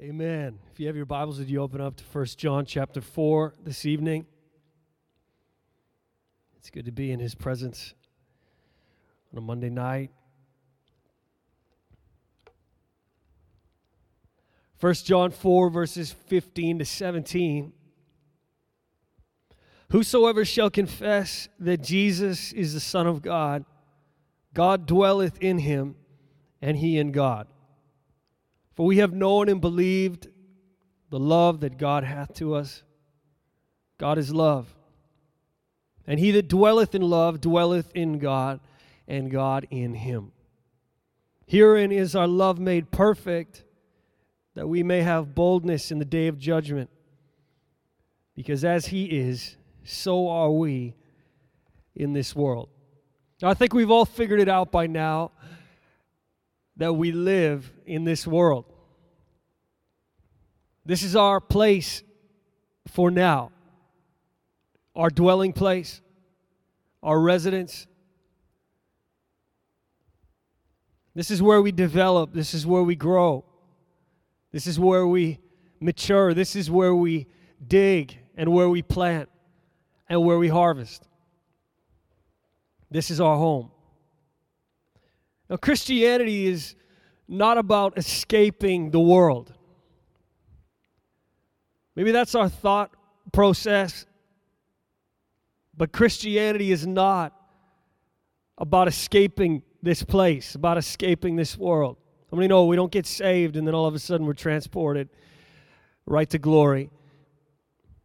Amen. If you have your Bibles, would you open up to 1 John chapter 4 this evening? It's good to be in his presence on a Monday night. 1 John 4, verses 15 to 17. Whosoever shall confess that Jesus is the Son of God, God dwelleth in him, and he in God. For we have known and believed the love that God hath to us. God is love. And he that dwelleth in love dwelleth in God, and God in him. Herein is our love made perfect, that we may have boldness in the day of judgment. Because as he is, so are we in this world. Now, I think we've all figured it out by now that we live in this world. This is our place for now, our dwelling place, our residence. This is where we develop, this is where we grow, this is where we mature, this is where we dig and where we plant and where we harvest. This is our home. Now, Christianity is not about escaping the world. Maybe that's our thought process. But Christianity is not about escaping this place, about escaping this world. How many know we don't get saved and then all of a sudden we're transported right to glory?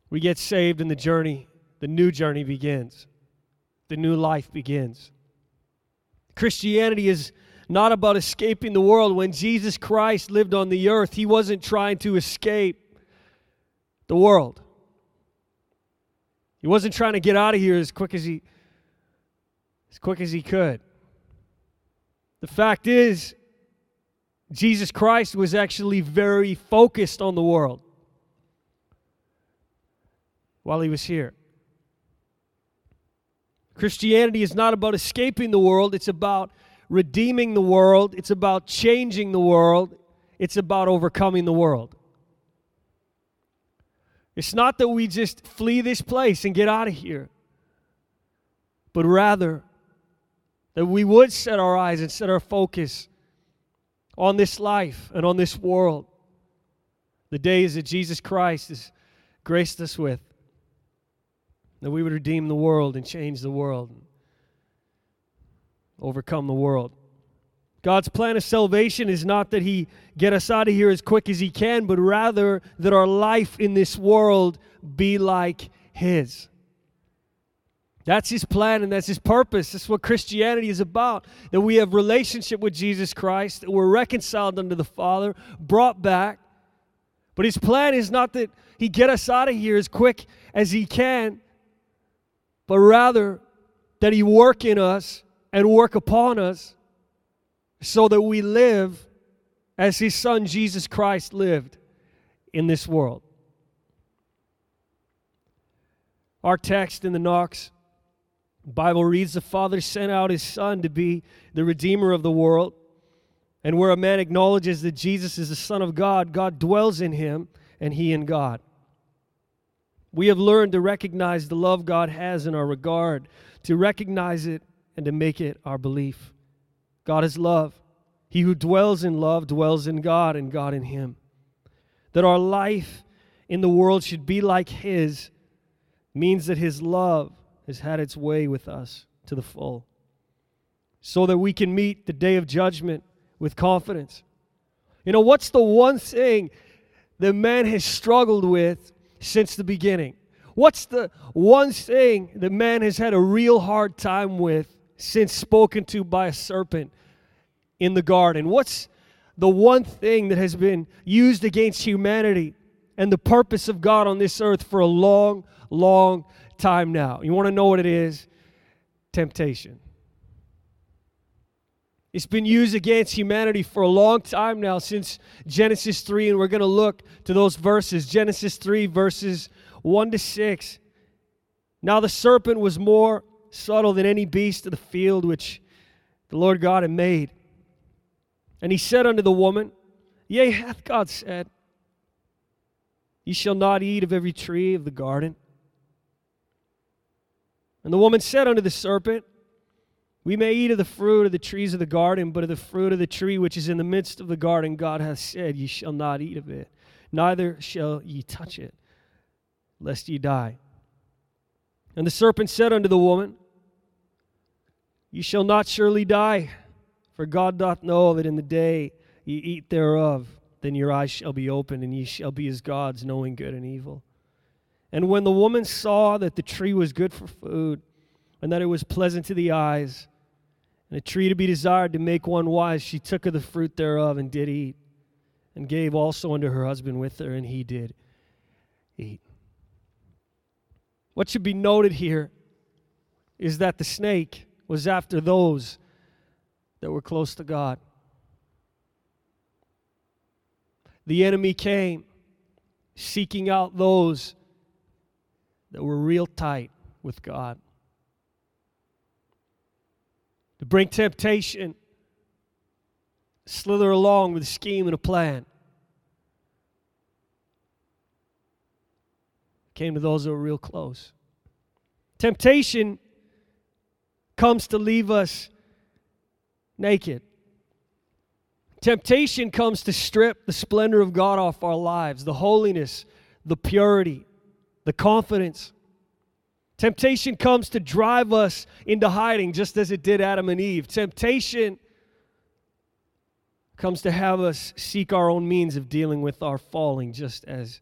We get saved and the journey, the new journey begins. The new life begins. Christianity is not about escaping the world. When Jesus Christ lived on the earth, he wasn't trying to escape the world. He wasn't trying to get out of here as quick as he as quick as he could. The fact is Jesus Christ was actually very focused on the world while he was here. Christianity is not about escaping the world, it's about redeeming the world, it's about changing the world, it's about overcoming the world. It's not that we just flee this place and get out of here, but rather that we would set our eyes and set our focus on this life and on this world, the days that Jesus Christ has graced us with that we would redeem the world and change the world, overcome the world. God's plan of salvation is not that He get us out of here as quick as He can, but rather that our life in this world be like His. That's His plan and that's His purpose. That's what Christianity is about. That we have relationship with Jesus Christ, that we're reconciled unto the Father, brought back. But His plan is not that He get us out of here as quick as He can, but rather that He work in us and work upon us so that we live as His Son Jesus Christ lived in this world. Our text in the Knox Bible reads the Father sent out His Son to be the Redeemer of the world. And where a man acknowledges that Jesus is the Son of God, God dwells in him and he in God. We have learned to recognize the love God has in our regard, to recognize it and to make it our belief. God is love. He who dwells in love dwells in God and God in him. That our life in the world should be like His means that His love has had its way with us to the full, so that we can meet the day of judgment with confidence. You know, what's the one thing that man has struggled with since the beginning? What's the one thing that man has had a real hard time with since spoken to by a serpent in the garden? What's the one thing that has been used against humanity and the purpose of God on this earth for a long, long time now? You want to know what it is? Temptation. It's been used against humanity for a long time now, since Genesis 3, and we're going to look to those verses. Genesis 3, verses 1 to 6. Now the serpent was more subtle than any beast of the field which the Lord God had made. And he said unto the woman, Yea, hath God said, Ye shall not eat of every tree of the garden. And the woman said unto the serpent, We may eat of the fruit of the trees of the garden, but of the fruit of the tree which is in the midst of the garden, God hath said, Ye shall not eat of it, neither shall ye touch it, lest ye die. And the serpent said unto the woman, Ye shall not surely die, for God doth know that in the day ye eat thereof, then your eyes shall be opened, and ye shall be as gods, knowing good and evil. And when the woman saw that the tree was good for food, and that it was pleasant to the eyes, and a tree to be desired to make one wise, she took of the fruit thereof and did eat, and gave also unto her husband with her, and he did eat. What should be noted here is that the snake was after those that were close to God. The enemy came seeking out those that were real tight with God. To bring temptation, slither along with a scheme and a plan. Came to those that were real close. Temptation comes to leave us naked. Temptation comes to strip the splendor of God off our lives, the holiness, the purity, the confidence. Temptation comes to drive us into hiding, just as it did Adam and Eve. Temptation comes to have us seek our own means of dealing with our falling, just as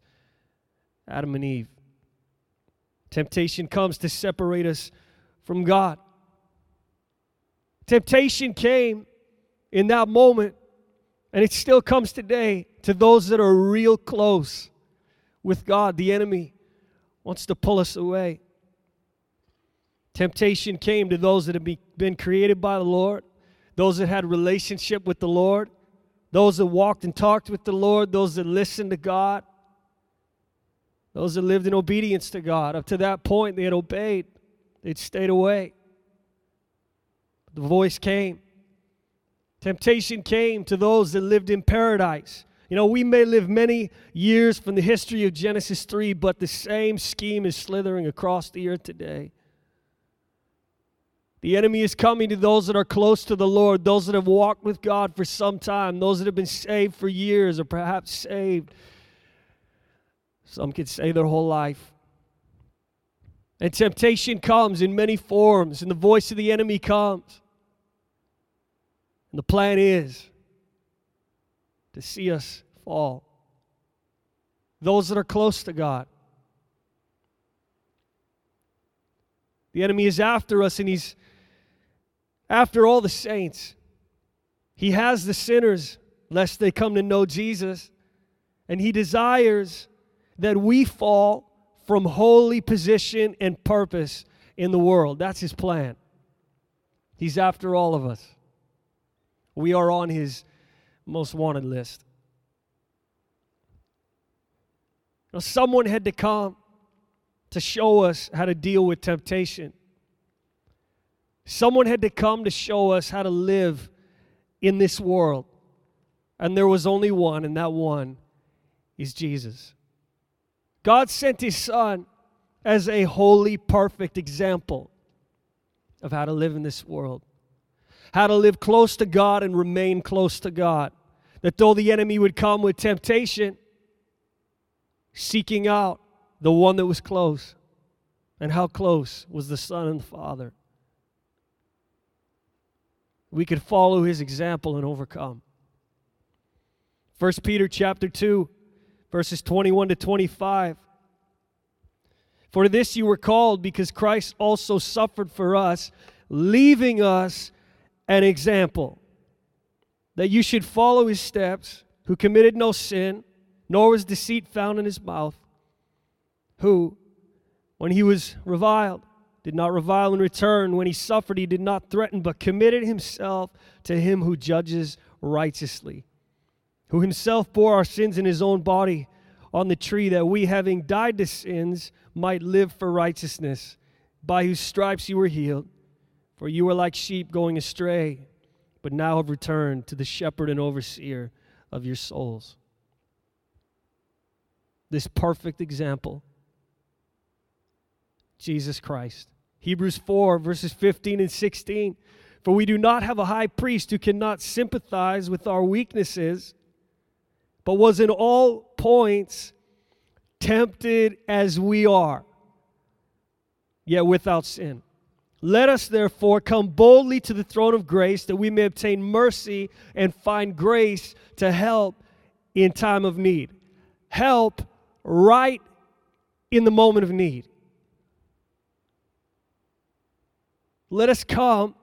Adam and Eve. Temptation comes to separate us from God. Temptation came in that moment and it still comes today to those that are real close with God. The enemy wants to pull us away. Temptation came to those that had been created by the Lord, those that had relationship with the Lord, those that walked and talked with the Lord, those that listened to God, those that lived in obedience to God. Up to that point, they had obeyed, they'd stayed away. The voice came. Temptation came to those that lived in paradise. You know, we may live many years from the history of Genesis 3, but the same scheme is slithering across the earth today. The enemy is coming to those that are close to the Lord, those that have walked with God for some time, those that have been saved for years or perhaps saved. Some could say their whole life. And temptation comes in many forms, and the voice of the enemy comes. And the plan is to see us fall. Those that are close to God. The enemy is after us and he's after all the saints. He has the sinners lest they come to know Jesus. And he desires that we fall from holy position and purpose in the world. That's his plan. He's after all of us. We are on his most wanted list. Now, someone had to come to show us how to deal with temptation. Someone had to come to show us how to live in this world. And there was only one, and that one is Jesus. God sent his son as a holy, perfect example of how to live in this world how to live close to God and remain close to God. That though the enemy would come with temptation, seeking out the one that was close. And how close was the Son and the Father? We could follow his example and overcome. 1 Peter chapter 2, verses 21 to 25. For this you were called, because Christ also suffered for us, leaving us an example that you should follow his steps, who committed no sin, nor was deceit found in his mouth, who, when he was reviled, did not revile in return. When he suffered, he did not threaten, but committed himself to him who judges righteously, who himself bore our sins in his own body on the tree, that we, having died to sins, might live for righteousness, by whose stripes you were healed. For you were like sheep going astray, but now have returned to the shepherd and overseer of your souls. this perfect example Jesus Christ. Hebrews 4, verses 15 and 16. For we do not have a high priest who cannot sympathize with our weaknesses, but was in all points tempted as we are, yet without sin. Let us therefore come boldly to the throne of grace that we may obtain mercy and find grace to help in time of need. Help right in the moment of need. Let us come,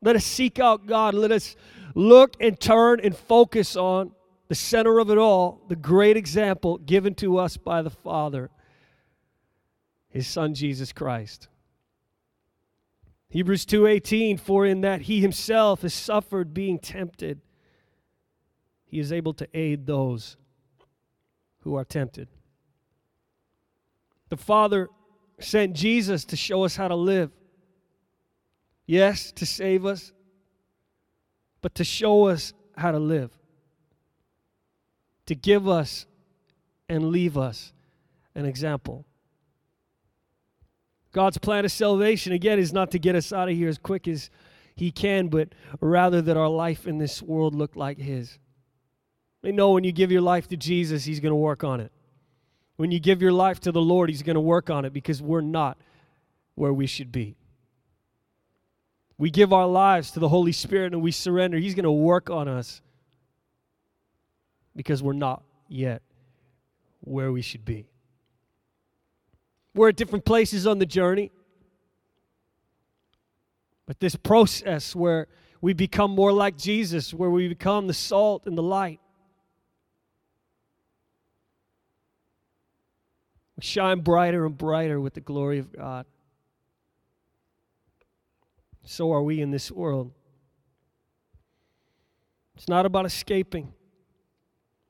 let us seek out God, let us look and turn and focus on the center of it all, the great example given to us by the Father, his son Jesus Christ. Hebrews 2:18 for in that he himself has suffered being tempted he is able to aid those who are tempted. The Father sent Jesus to show us how to live. Yes, to save us, but to show us how to live. To give us and leave us an example. God's plan of salvation, again, is not to get us out of here as quick as He can, but rather that our life in this world look like His. They know when you give your life to Jesus, He's going to work on it. When you give your life to the Lord, He's going to work on it because we're not where we should be. We give our lives to the Holy Spirit and we surrender, He's going to work on us because we're not yet where we should be. We're at different places on the journey. But this process where we become more like Jesus, where we become the salt and the light, we shine brighter and brighter with the glory of God. So are we in this world. It's not about escaping,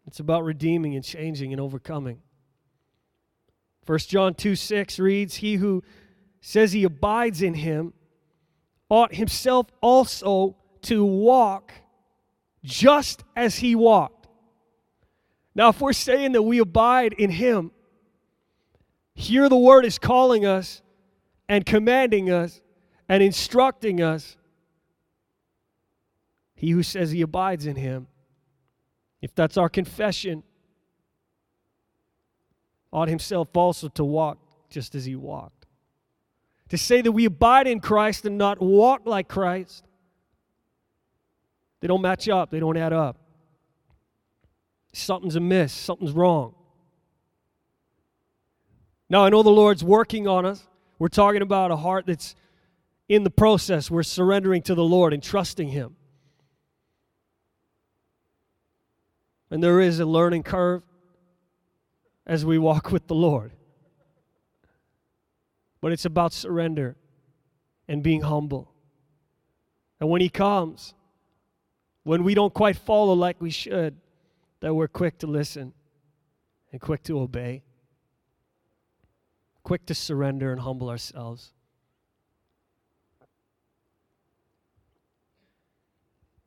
it's about redeeming and changing and overcoming. 1 John 2 6 reads, He who says he abides in him ought himself also to walk just as he walked. Now, if we're saying that we abide in him, here the word is calling us and commanding us and instructing us. He who says he abides in him, if that's our confession, ought himself also to walk just as he walked. To say that we abide in Christ and not walk like Christ, they don't match up, they don't add up. Something's amiss, something's wrong. Now, I know the Lord's working on us. We're talking about a heart that's in the process. We're surrendering to the Lord and trusting Him. And there is a learning curve as we walk with the Lord. But it's about surrender and being humble. And when He comes, when we don't quite follow like we should, that we're quick to listen and quick to obey, quick to surrender and humble ourselves.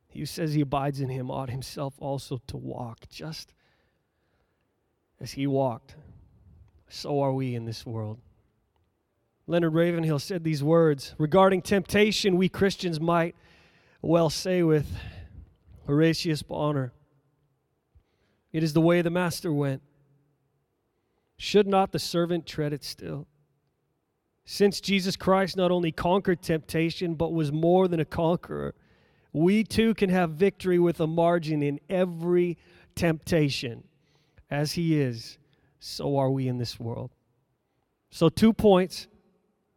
He who says he abides in him ought himself also to walk just as he walked, so are we in this world. Leonard Ravenhill said these words regarding temptation, we Christians might well say with Horatius Bonar It is the way the Master went. Should not the servant tread it still? Since Jesus Christ not only conquered temptation, but was more than a conqueror, we too can have victory with a margin in every temptation. As he is, so are we in this world. So, two points,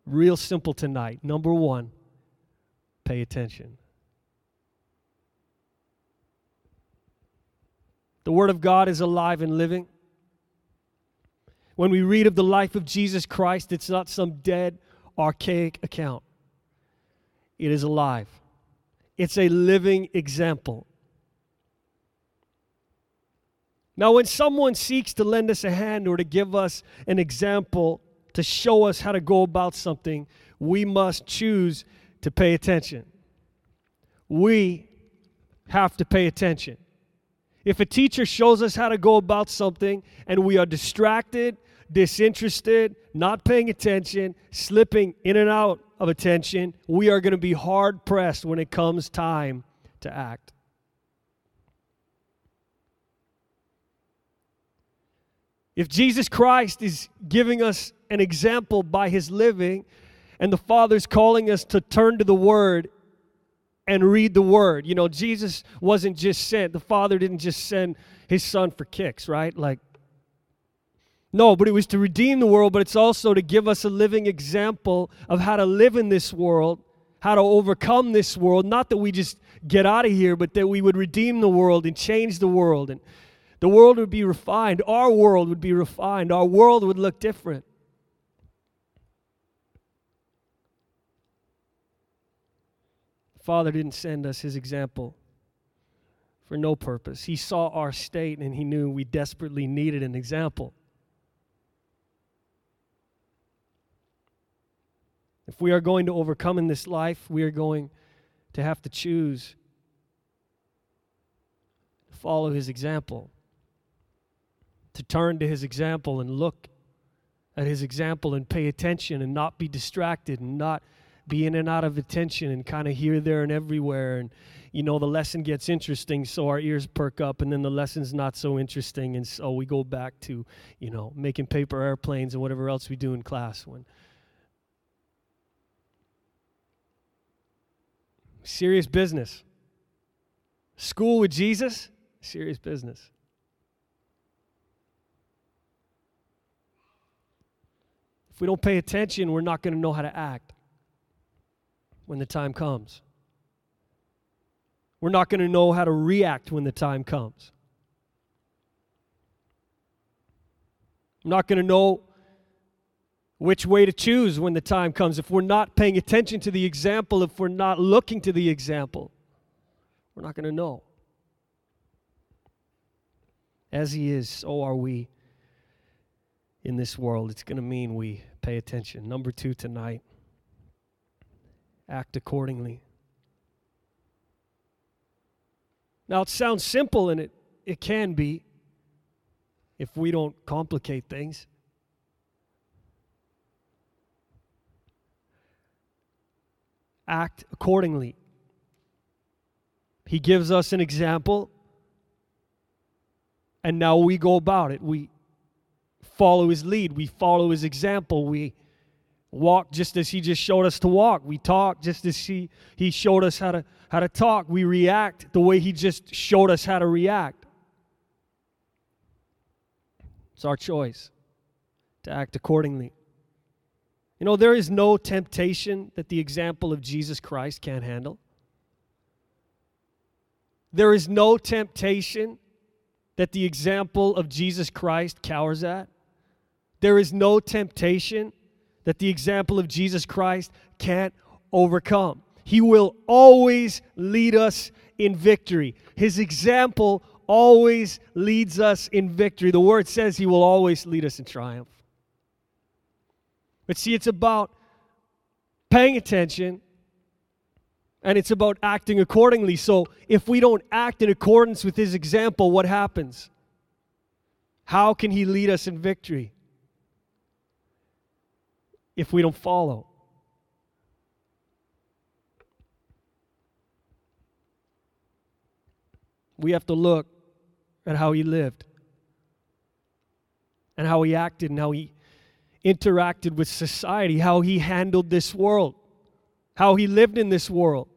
real simple tonight. Number one, pay attention. The Word of God is alive and living. When we read of the life of Jesus Christ, it's not some dead, archaic account. It is alive, it's a living example. Now, when someone seeks to lend us a hand or to give us an example to show us how to go about something, we must choose to pay attention. We have to pay attention. If a teacher shows us how to go about something and we are distracted, disinterested, not paying attention, slipping in and out of attention, we are going to be hard pressed when it comes time to act. If Jesus Christ is giving us an example by his living, and the Father's calling us to turn to the Word and read the Word. You know, Jesus wasn't just sent, the Father didn't just send his Son for kicks, right? Like, no, but it was to redeem the world, but it's also to give us a living example of how to live in this world, how to overcome this world. Not that we just get out of here, but that we would redeem the world and change the world. And the world would be refined. Our world would be refined. Our world would look different. Father didn't send us his example for no purpose. He saw our state and he knew we desperately needed an example. If we are going to overcome in this life, we are going to have to choose to follow his example, to turn to his example and look at his example and pay attention and not be distracted and not be in and out of attention and kind of here, there, and everywhere. And, you know, the lesson gets interesting, so our ears perk up, and then the lesson's not so interesting, and so we go back to, you know, making paper airplanes and whatever else we do in class. When serious business. School with Jesus, serious business. If we don't pay attention, we're not going to know how to act when the time comes. We're not going to know how to react when the time comes. I'm not going to know which way to choose when the time comes if we're not paying attention to the example, if we're not looking to the example. We're not going to know. As He is, so are we in this world. It's going to mean we pay attention. Number two tonight act accordingly. Now, it sounds simple, and it, it can be if we don't complicate things. Act accordingly. He gives us an example, and now we go about it. We follow his lead, we follow his example, we walk just as he just showed us to walk. We talk just as he, he showed us how to, how to talk. We react the way he just showed us how to react. It's our choice to act accordingly. You know, there is no temptation that the example of Jesus Christ can't handle. There is no temptation that the example of Jesus Christ cowers at. There is no temptation that the example of Jesus Christ can't overcome. He will always lead us in victory. His example always leads us in victory. The word says he will always lead us in triumph. But see, it's about paying attention and it's about acting accordingly. So if we don't act in accordance with his example, what happens? How can he lead us in victory? if we don't follow. We have to look at how he lived and how he acted and how he interacted with society, how he handled this world, how he lived in this world.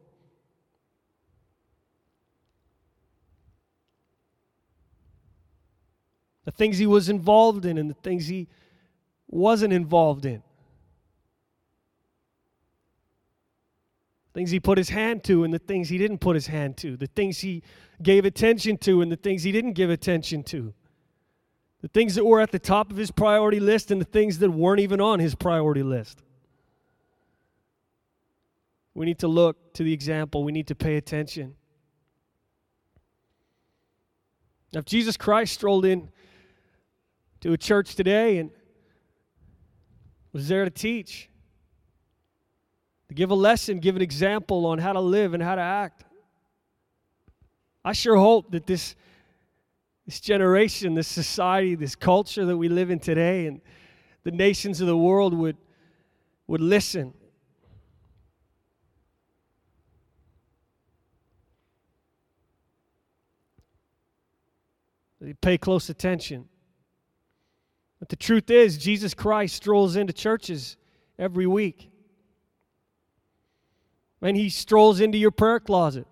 The things he was involved in and the things he wasn't involved in. things he put his hand to and the things he didn't put his hand to, the things he gave attention to and the things he didn't give attention to, the things that were at the top of his priority list and the things that weren't even on his priority list. We need to look to the example, we need to pay attention. Now, if Jesus Christ strolled in to a church today and was there to teach, to give a lesson, give an example on how to live and how to act. I sure hope that this this generation, this society, this culture that we live in today, and the nations of the world would, would listen. They pay close attention. But the truth is, Jesus Christ strolls into churches every week. And he strolls into your prayer closet.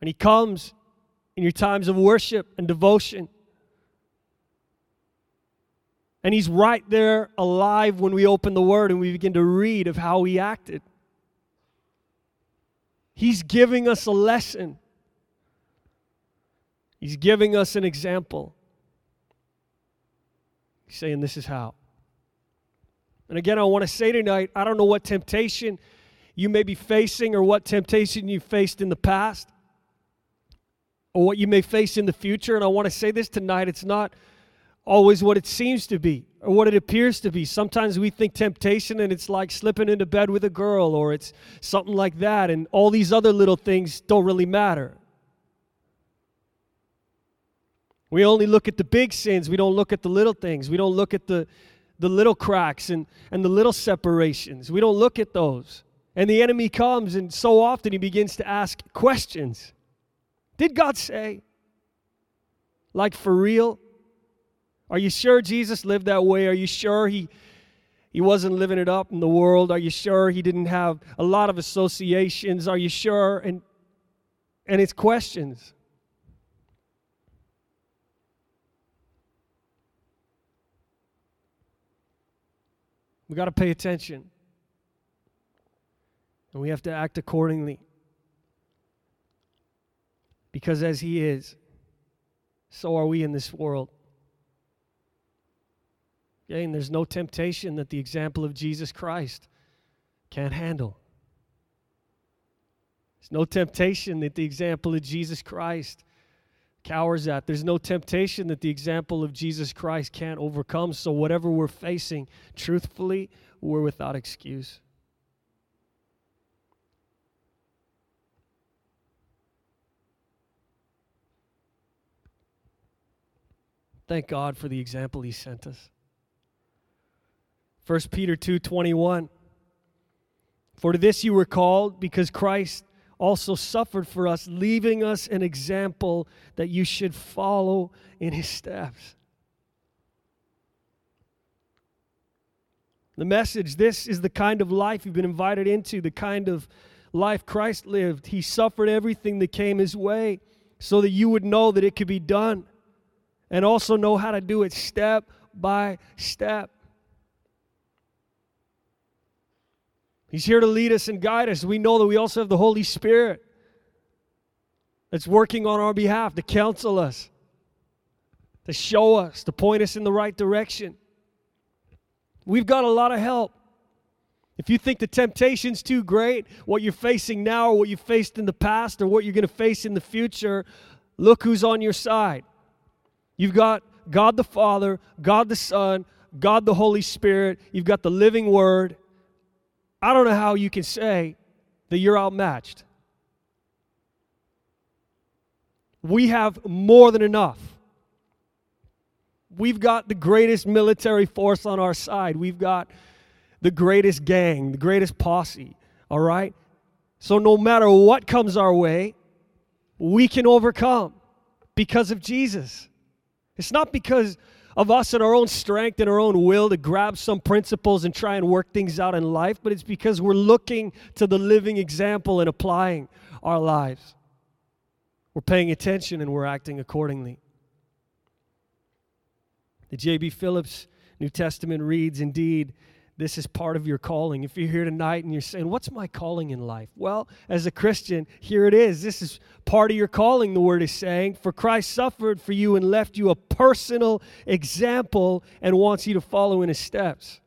And he comes in your times of worship and devotion. And he's right there alive when we open the word and we begin to read of how he acted. He's giving us a lesson. He's giving us an example. He's saying, This is how. And again, I want to say tonight I don't know what temptation you may be facing or what temptation you faced in the past or what you may face in the future. And I want to say this tonight it's not always what it seems to be or what it appears to be. Sometimes we think temptation and it's like slipping into bed with a girl or it's something like that, and all these other little things don't really matter. We only look at the big sins, we don't look at the little things, we don't look at the, the little cracks and, and the little separations. We don't look at those. And the enemy comes, and so often he begins to ask questions. Did God say? Like for real? Are you sure Jesus lived that way? Are you sure he he wasn't living it up in the world? Are you sure he didn't have a lot of associations? Are you sure? And and it's questions. We got to pay attention. And we have to act accordingly. Because as He is, so are we in this world. And there's no temptation that the example of Jesus Christ can't handle. There's no temptation that the example of Jesus Christ cowers at. There's no temptation that the example of Jesus Christ can't overcome. So, whatever we're facing, truthfully, we're without excuse. Thank God for the example he sent us. 1 Peter 2:21 For to this you were called because Christ also suffered for us leaving us an example that you should follow in his steps. The message this is the kind of life you've been invited into, the kind of life Christ lived. He suffered everything that came his way so that you would know that it could be done and also know how to do it step by step. He's here to lead us and guide us. We know that we also have the Holy Spirit that's working on our behalf to counsel us, to show us, to point us in the right direction. We've got a lot of help. If you think the temptation's too great, what you're facing now or what you faced in the past or what you're going to face in the future, look who's on your side. You've got God the Father, God the Son, God the Holy Spirit. You've got the living Word. I don't know how you can say that you're outmatched. We have more than enough. We've got the greatest military force on our side. We've got the greatest gang, the greatest posse, all right? So no matter what comes our way, we can overcome because of Jesus. It's not because of us and our own strength and our own will to grab some principles and try and work things out in life, but it's because we're looking to the living example and applying our lives. We're paying attention and we're acting accordingly. The J.B. Phillips New Testament reads, Indeed, this is part of your calling. If you're here tonight and you're saying, What's my calling in life? Well, as a Christian, here it is. This is part of your calling, the word is saying. For Christ suffered for you and left you a personal example and wants you to follow in his steps.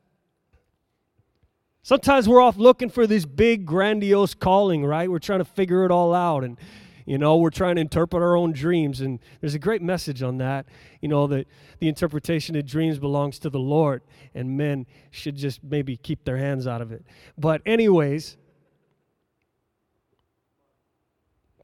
Sometimes we're off looking for this big, grandiose calling, right? We're trying to figure it all out. And you know, we're trying to interpret our own dreams, and there's a great message on that. You know, that the interpretation of dreams belongs to the Lord, and men should just maybe keep their hands out of it. But, anyways,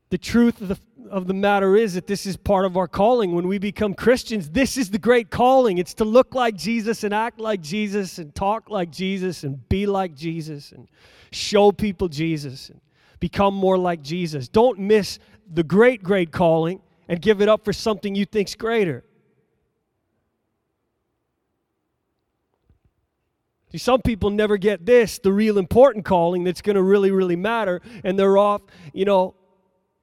the truth of the of the matter is that this is part of our calling. When we become Christians, this is the great calling. It's to look like Jesus and act like Jesus and talk like Jesus and be like Jesus and show people Jesus and become more like Jesus. Don't miss the great, great calling and give it up for something you think's greater. See, some people never get this, the real important calling that's going to really, really matter, and they're off, you know,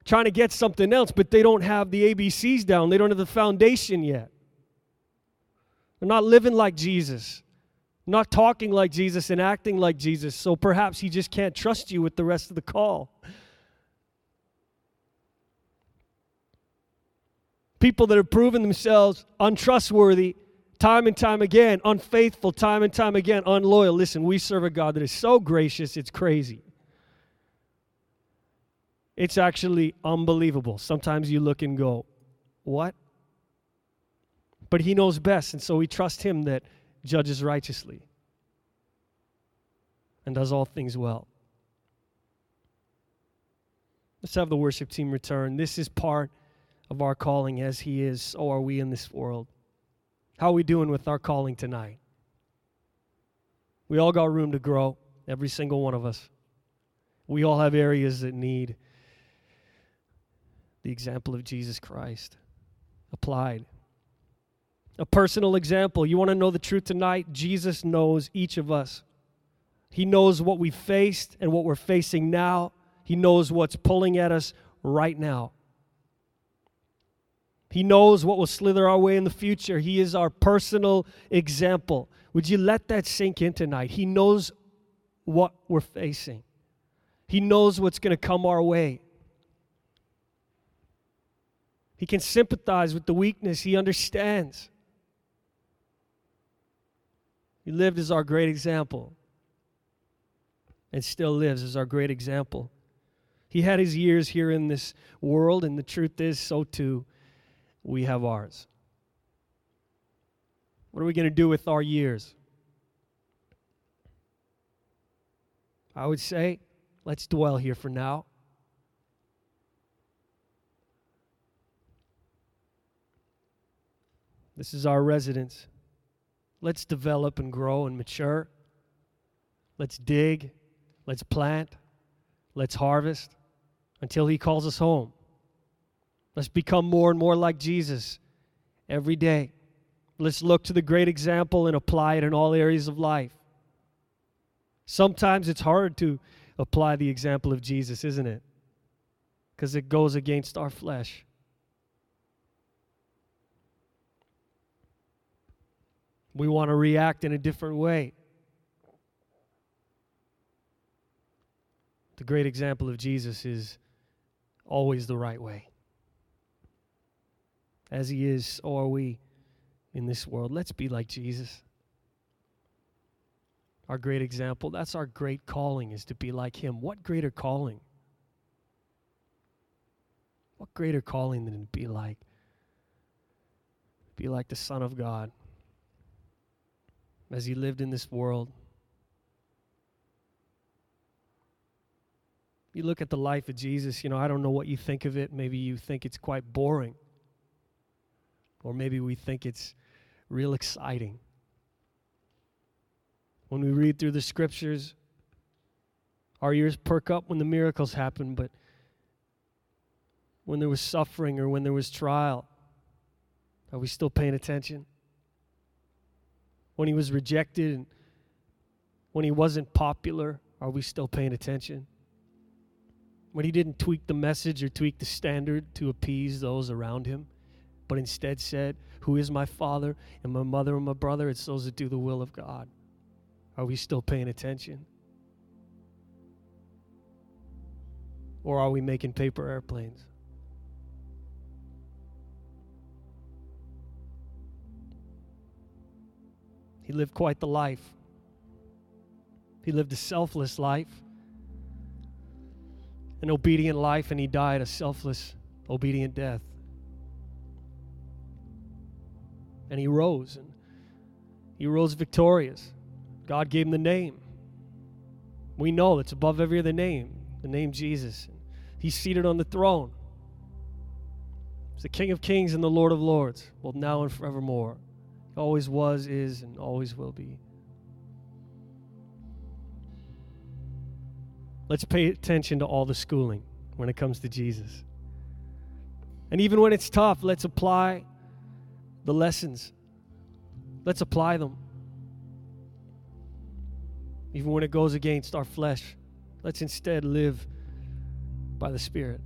trying to get something else, but they don't have the ABCs down. They don't have the foundation yet. They're not living like Jesus, not talking like Jesus, and acting like Jesus. So perhaps He just can't trust you with the rest of the call. People that have proven themselves untrustworthy time and time again, unfaithful time and time again, unloyal. Listen, we serve a God that is so gracious, it's crazy. It's actually unbelievable. Sometimes you look and go, What? But He knows best, and so we trust Him that judges righteously and does all things well. Let's have the worship team return. This is part of our calling as He is, so are we in this world. How are we doing with our calling tonight? We all got room to grow, every single one of us. We all have areas that need the example of Jesus Christ applied. A personal example. You want to know the truth tonight? Jesus knows each of us. He knows what we faced and what we're facing now. He knows what's pulling at us right now. He knows what will slither our way in the future. He is our personal example. Would you let that sink in tonight? He knows what we're facing, He knows what's going to come our way. He can sympathize with the weakness, He understands. He lived as our great example and still lives as our great example. He had his years here in this world, and the truth is, so too we have ours. What are we going to do with our years? I would say, let's dwell here for now. This is our residence. Let's develop and grow and mature. Let's dig. Let's plant. Let's harvest until He calls us home. Let's become more and more like Jesus every day. Let's look to the great example and apply it in all areas of life. Sometimes it's hard to apply the example of Jesus, isn't it? Because it goes against our flesh. We want to react in a different way. The great example of Jesus is always the right way as he is, so are we in this world. Let's be like Jesus. Our great example, that's our great calling, is to be like him. What greater calling? What greater calling than to be like? Be like the Son of God as he lived in this world. You look at the life of Jesus, you know, I don't know what you think of it. Maybe you think it's quite boring. Or maybe we think it's real exciting. When we read through the scriptures, our ears perk up when the miracles happen, but when there was suffering or when there was trial, are we still paying attention? When he was rejected and when he wasn't popular, are we still paying attention? When he didn't tweak the message or tweak the standard to appease those around him? But instead said, Who is my father and my mother and my brother? It's those that do the will of God. Are we still paying attention? Or are we making paper airplanes? He lived quite the life. He lived a selfless life, an obedient life, and he died a selfless, obedient death. And he rose and he rose victorious. God gave him the name. We know it's above every other name, the name Jesus. He's seated on the throne. He's the King of kings and the Lord of lords, both now and forevermore. He always was, is, and always will be. Let's pay attention to all the schooling when it comes to Jesus. And even when it's tough, let's apply the lessons. Let's apply them. Even when it goes against our flesh, let's instead live by the Spirit.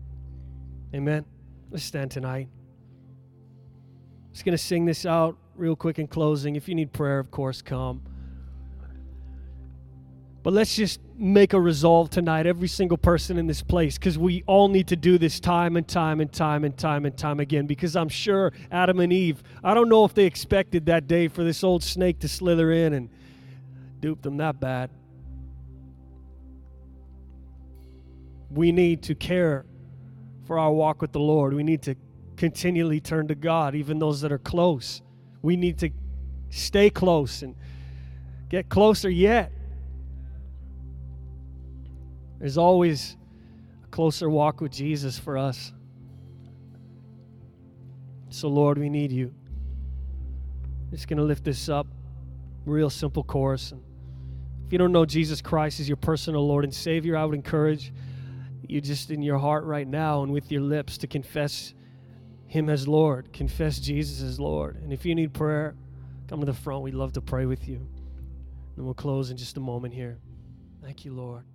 Amen. Let's stand tonight. I'm just going to sing this out real quick in closing. If you need prayer, of course, come. But let's just make a resolve tonight, every single person in this place, because we all need to do this time and time and time and time and time again. Because I'm sure Adam and Eve, I don't know if they expected that day for this old snake to slither in and dupe them that bad. We need to care for our walk with the Lord. We need to continually turn to God, even those that are close. We need to stay close and get closer yet. There's always a closer walk with Jesus for us. So, Lord, we need you. Just going to lift this up. Real simple chorus. And if you don't know Jesus Christ as your personal Lord and Savior, I would encourage you just in your heart right now and with your lips to confess Him as Lord. Confess Jesus as Lord. And if you need prayer, come to the front. We'd love to pray with you. And we'll close in just a moment here. Thank you, Lord.